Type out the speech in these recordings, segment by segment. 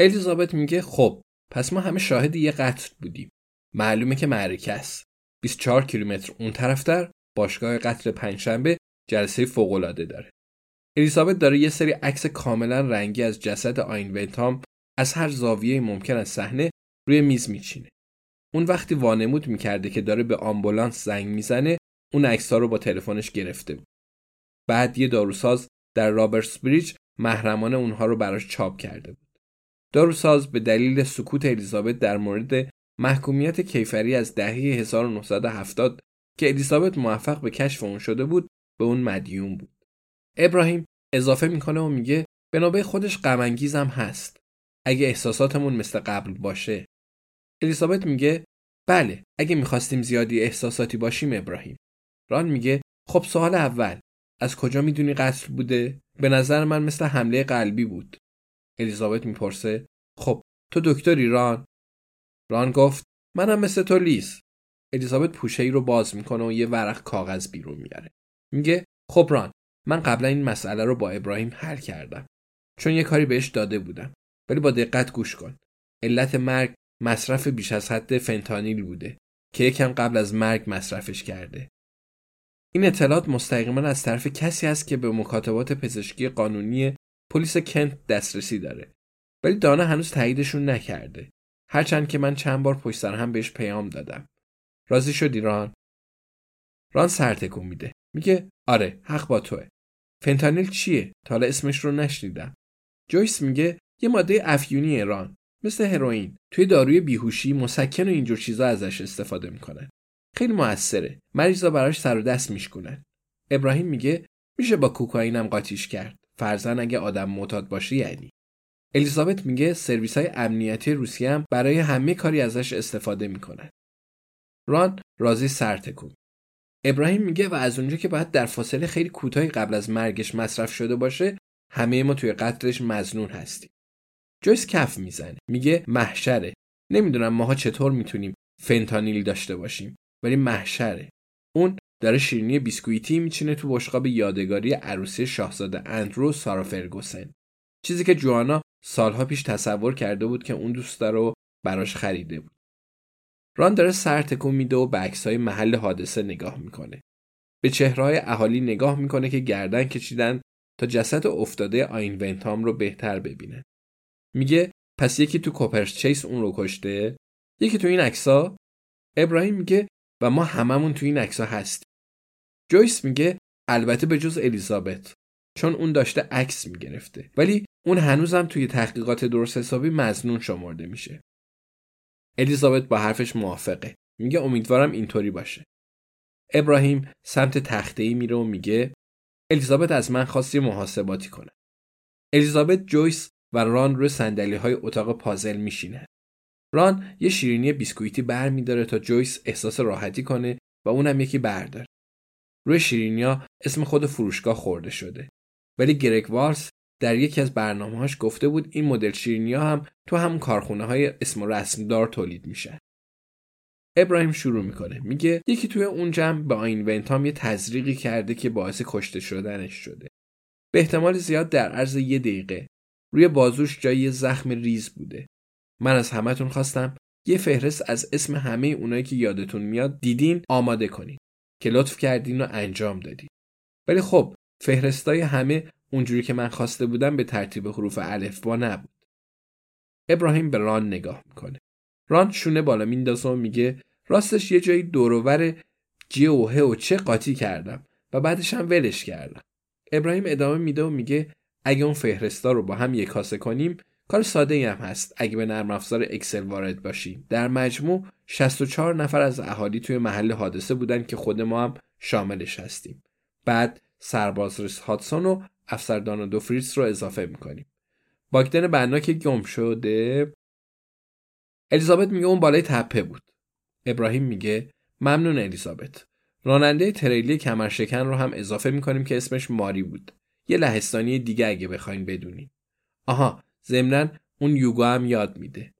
الیزابت میگه خب پس ما همه شاهد یه قتل بودیم. معلومه که معرکه است. 24 کیلومتر اون طرفتر باشگاه قتل پنجشنبه جلسه فوق‌العاده داره. الیزابت داره یه سری عکس کاملا رنگی از جسد آین ونتام از هر زاویه ممکن از صحنه روی میز میچینه. اون وقتی وانمود می‌کرده که داره به آمبولانس زنگ می‌زنه اون عکس‌ها رو با تلفنش گرفته بود. بعد یه داروساز در رابرتس بریج محرمانه اونها رو براش چاپ کرده. داروساز به دلیل سکوت الیزابت در مورد محکومیت کیفری از دهه 1970 که الیزابت موفق به کشف اون شده بود به اون مدیون بود. ابراهیم اضافه می‌کنه و میگه به نوبه خودش غم هم هست. اگه احساساتمون مثل قبل باشه. الیزابت میگه بله اگه می‌خواستیم زیادی احساساتی باشیم ابراهیم. ران میگه خب سوال اول از کجا می‌دونی قتل بوده؟ به نظر من مثل حمله قلبی بود. الیزابت می‌پرسه خب تو دکتری ران؟ ران گفت منم مثل تو لیز. الیزابت پوشه ای رو باز می‌کنه و یه ورق کاغذ بیرون میاره. میگه خب ران من قبلا این مسئله رو با ابراهیم حل کردم. چون یه کاری بهش داده بودم. ولی با دقت گوش کن. علت مرگ مصرف بیش از حد فنتانیل بوده که یکم قبل از مرگ مصرفش کرده. این اطلاعات مستقیما از طرف کسی است که به مکاتبات پزشکی قانونی پلیس کنت دسترسی داره. ولی دانا هنوز تاییدشون نکرده. هرچند که من چند بار پشت سر هم بهش پیام دادم. راضی شدی ران؟ ران سر تکون میده. میگه آره حق با توه. فنتانیل چیه؟ تا حالا اسمش رو نشنیدم. جویس میگه یه ماده افیونی ران مثل هروئین توی داروی بیهوشی مسکن و اینجور چیزا ازش استفاده می‌کنن. خیلی موثره. مریضا براش سر و دست میشکنن. ابراهیم میگه میشه با کوکائینم قاطیش کرد. فرزن اگه آدم معتاد باشه یعنی. الیزابت میگه سرویس های امنیتی روسیه هم برای همه کاری ازش استفاده می‌کنن. ران راضی سر تکون. ابراهیم میگه و از اونجا که باید در فاصله خیلی کوتاهی قبل از مرگش مصرف شده باشه همه ما توی قتلش مزنون هستیم. جویس کف می‌زنه. میگه محشره. نمی‌دونم ماها چطور می‌تونیم فنتانیل داشته باشیم ولی محشره. اون داره شیرینی بیسکویتی میچینه تو بشقاب یادگاری عروسی شاهزاده اندرو سارا فرگوسن. چیزی که جوانا سالها پیش تصور کرده بود که اون دوست براش خریده بود. ران داره سر تکون میده و به عکسای محل حادثه نگاه می‌کنه. به چهرهای اهالی نگاه می‌کنه که گردن کشیدن تا جسد افتاده آین ونتام رو بهتر ببینه. میگه پس یکی تو کوپرس چیس اون رو کشته؟ یکی تو این عکسا؟ ابراهیم میگه و ما هممون تو این عکسا هستیم. جویس میگه البته به جز الیزابت چون اون داشته عکس می‌گرفته ولی اون هنوزم توی تحقیقات درست حسابی مزنون شمرده میشه. الیزابت با حرفش موافقه. میگه امیدوارم اینطوری باشه. ابراهیم سمت تخته ای میره و میگه الیزابت از من خواستی محاسباتی کنه. الیزابت جویس و ران روی صندلی های اتاق پازل میشینه. ران یه شیرینی بیسکویتی بر میداره تا جویس احساس راحتی کنه و اونم یکی برداره. روی شیرینیا اسم خود فروشگاه خورده شده. ولی گرگ وارس در یکی از برنامه‌هاش گفته بود این مدل شیرینی ها هم تو هم کارخونه های اسم و رسم دار تولید میشن. ابراهیم شروع می‌کنه میگه یکی توی اون جمع به آین ونتام یه تزریقی کرده که باعث کشته شدنش شده. به احتمال زیاد در عرض یه دقیقه روی بازوش جای یه زخم ریز بوده. من از همتون خواستم یه فهرست از اسم همه اونایی که یادتون میاد دیدین آماده کنین که لطف کردین و انجام دادین. ولی خب فهرستای همه اونجوری که من خواسته بودم به ترتیب حروف با نبود. ابراهیم به ران نگاه می‌کنه. ران شونه بالا میندازه و میگه راستش یه جایی دورور جی و ه و چه قاطی کردم و بعدش هم ولش کردم. ابراهیم ادامه میده و میگه اگه اون فهرستا رو با هم یک کاسه کنیم کار ساده ای هم هست. اگه به نرم افزار اکسل وارد باشیم در مجموع 64 نفر از اهالی توی محل حادثه بودن که خود ما هم شاملش هستیم. بعد سرباز ریس هاتسون و افسردان دو فریس رو اضافه می‌کنیم. باگدن بنا که گم شده. الیزابت میگه اون بالای تپه بود. ابراهیم میگه ممنون الیزابت. راننده تریلی کمرشکن رو هم اضافه می‌کنیم که اسمش ماری بود. یه لهستانی دیگه اگه بخواین بدونیم آها ضمنا اون یوگا هم یاد میده.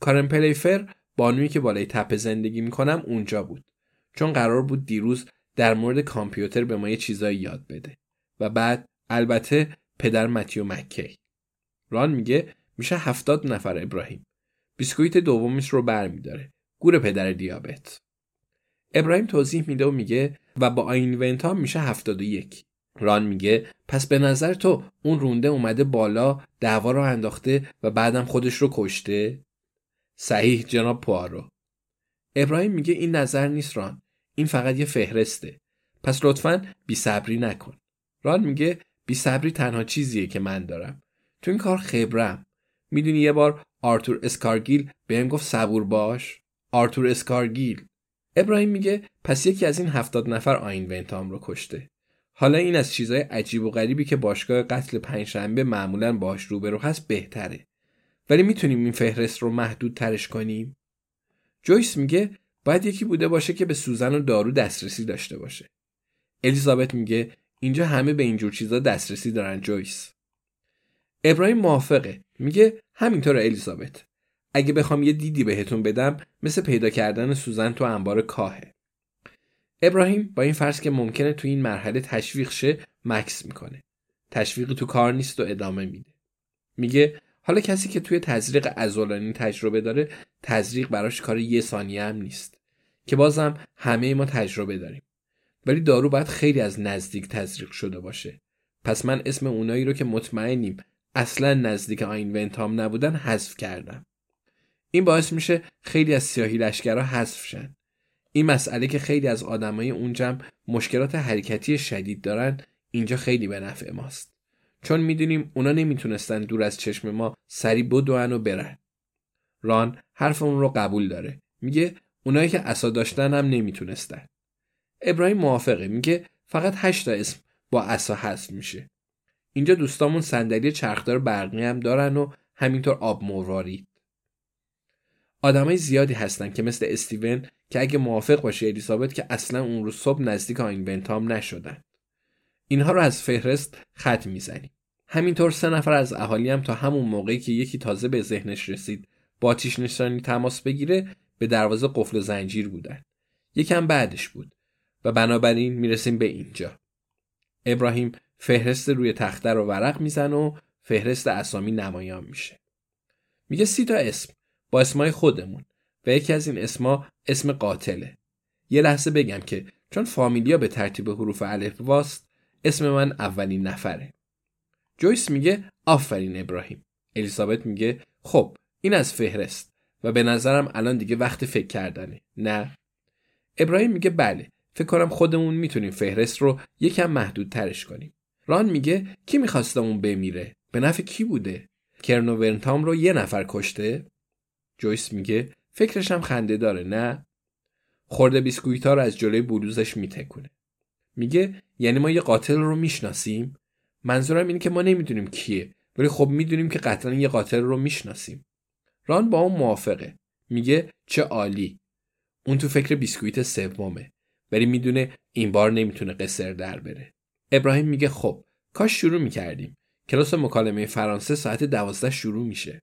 کارن پلیفر بانویی که بالای تپه زندگی می‌کنم اونجا بود. چون قرار بود دیروز در مورد کامپیوتر به ما یه چیزایی یاد بده. و بعد البته پدر متیو مکی ران میگه میشه هفتاد نفر ابراهیم. بیسکویت دومیش رو بر میداره گور پدر دیابت. ابراهیم توضیح میده و میگه و با آین ها میشه هفتاد و یک. ران میگه. پس به نظر تو اون رونده اومده بالا دعوا رو انداخته و بعدم خودش رو کشته؟ صحیح جناب پوارو ابراهیم میگه این نظر نیست ران. این فقط یه فهرسته. پس لطفا بی صبری نکن. ران میگه بی صبری تنها چیزیه که من دارم. تو این کار خبره‌م. می‌دونی یه بار آرتور اسکارگیل بهم گفت صبور باش؟ آرتور اسکارگیل. ابراهیم میگه پس یکی از این هفتاد نفر ایان ونتام رو کشته. حالا این از چیزهای عجیب و غریبی که باشگاه قتل پنجشنبه معمولا باش روبرو هست بهتره. ولی می‌تونیم این فهرست رو محدود ترش کنیم؟ جویس میگه باید یکی بوده باشه که به سوزن و دارو دسترسی داشته باشه. الیزابت میگه اینجا همه به اینجور چیزا دسترسی دارن جویس. ابراهیم موافقه. میگه همینطور الیزابت. اگه بخوام یه دیدی بهتون بدم مثل پیدا کردن سوزن تو انبار کاهه. ابراهیم با این فرض که ممکنه تو این مرحله تشویق شه مکس می‌کنه. تشویقی تو کار نیست و ادامه میده. میگه حالا کسی که توی تزریق ازولانی تجربه داره تزریق براش کار یه ثانیه هم نیست. که بازم همه ما تجربه داریم. ولی دارو باید خیلی از نزدیک تزریق شده باشه. پس من اسم اونایی رو که مطمئنیم اصلا نزدیک آین ونتام نبودن حذف کردم. این باعث میشه خیلی از سیاهی لشکرها حذف شن. این مسئله که خیلی از آدمای اون جمع مشکلات حرکتی شدید دارن اینجا خیلی به نفع ماست. چون می‌دونیم اونا نمی‌تونستن دور از چشم ما سری بدون و برن. ران حرف اون رو قبول داره. میگه اونایی که اسا داشتن هم نمی‌تونستن. ابراهیم موافقه. میگه فقط هشتا اسم با اسا حذف میشه. اینجا دوستامون صندلی چرخدار برقی هم دارن و همینطور آب موروارید آدمای زیادی هستن که مثل استیون که اگه موافق باشه الیزابت که اصلا اون روز صبح نزدیک آین بنتام نشدن. اینها رو از فهرست خط می‌زنیم. همینطور سه نفر از اهالی هم تا همون موقعی که یکی تازه به ذهنش رسید با آتیش نشانی تماس بگیره به دروازه قفل و زنجیر بودن. یکم بعدش بود و بنابراین می‌رسیم به اینجا. ابراهیم فهرست روی تخته رو ورق می‌زنه و فهرست اسامی نمایان میشه. میگه سی تا اسم. با اسمای خودمون. و یکی از این اسما اسم قاتله. یه لحظه بگم که چون فامیلیا به ترتیب حروف الف واست اسم من اولین نفره. جویس میگه آفرین ابراهیم. الیزابت میگه خب این از فهرست و به نظرم الان دیگه وقت فکر کردنه. نه. ابراهیم میگه بله فکر کنم خودمون می‌تونیم فهرست رو یکم محدود ترش کنیم. ران میگه کی می‌خواسته اون بمیره؟ به نفع کی بوده؟ کرنو رو یه نفر کشته؟ جویس میگه فکرشم خنده داره نه؟ خورده بیسکویت ها رو از جلوی بلوزش میتکونه. میگه یعنی ما یه قاتل رو می‌شناسیم؟ منظورم اینه که ما نمی‌دونیم کیه ولی خب می‌دونیم که قطعا یه قاتل رو می‌شناسیم. ران با اون موافقه. میگه چه عالی. اون تو فکر بیسکویت سومه ولی می‌دونه این بار نمی‌تونه قصر در بره. ابراهیم میگه خب کاش شروع می‌کردیم. کلاس مکالمه فرانسه ساعت دوازده شروع میشه.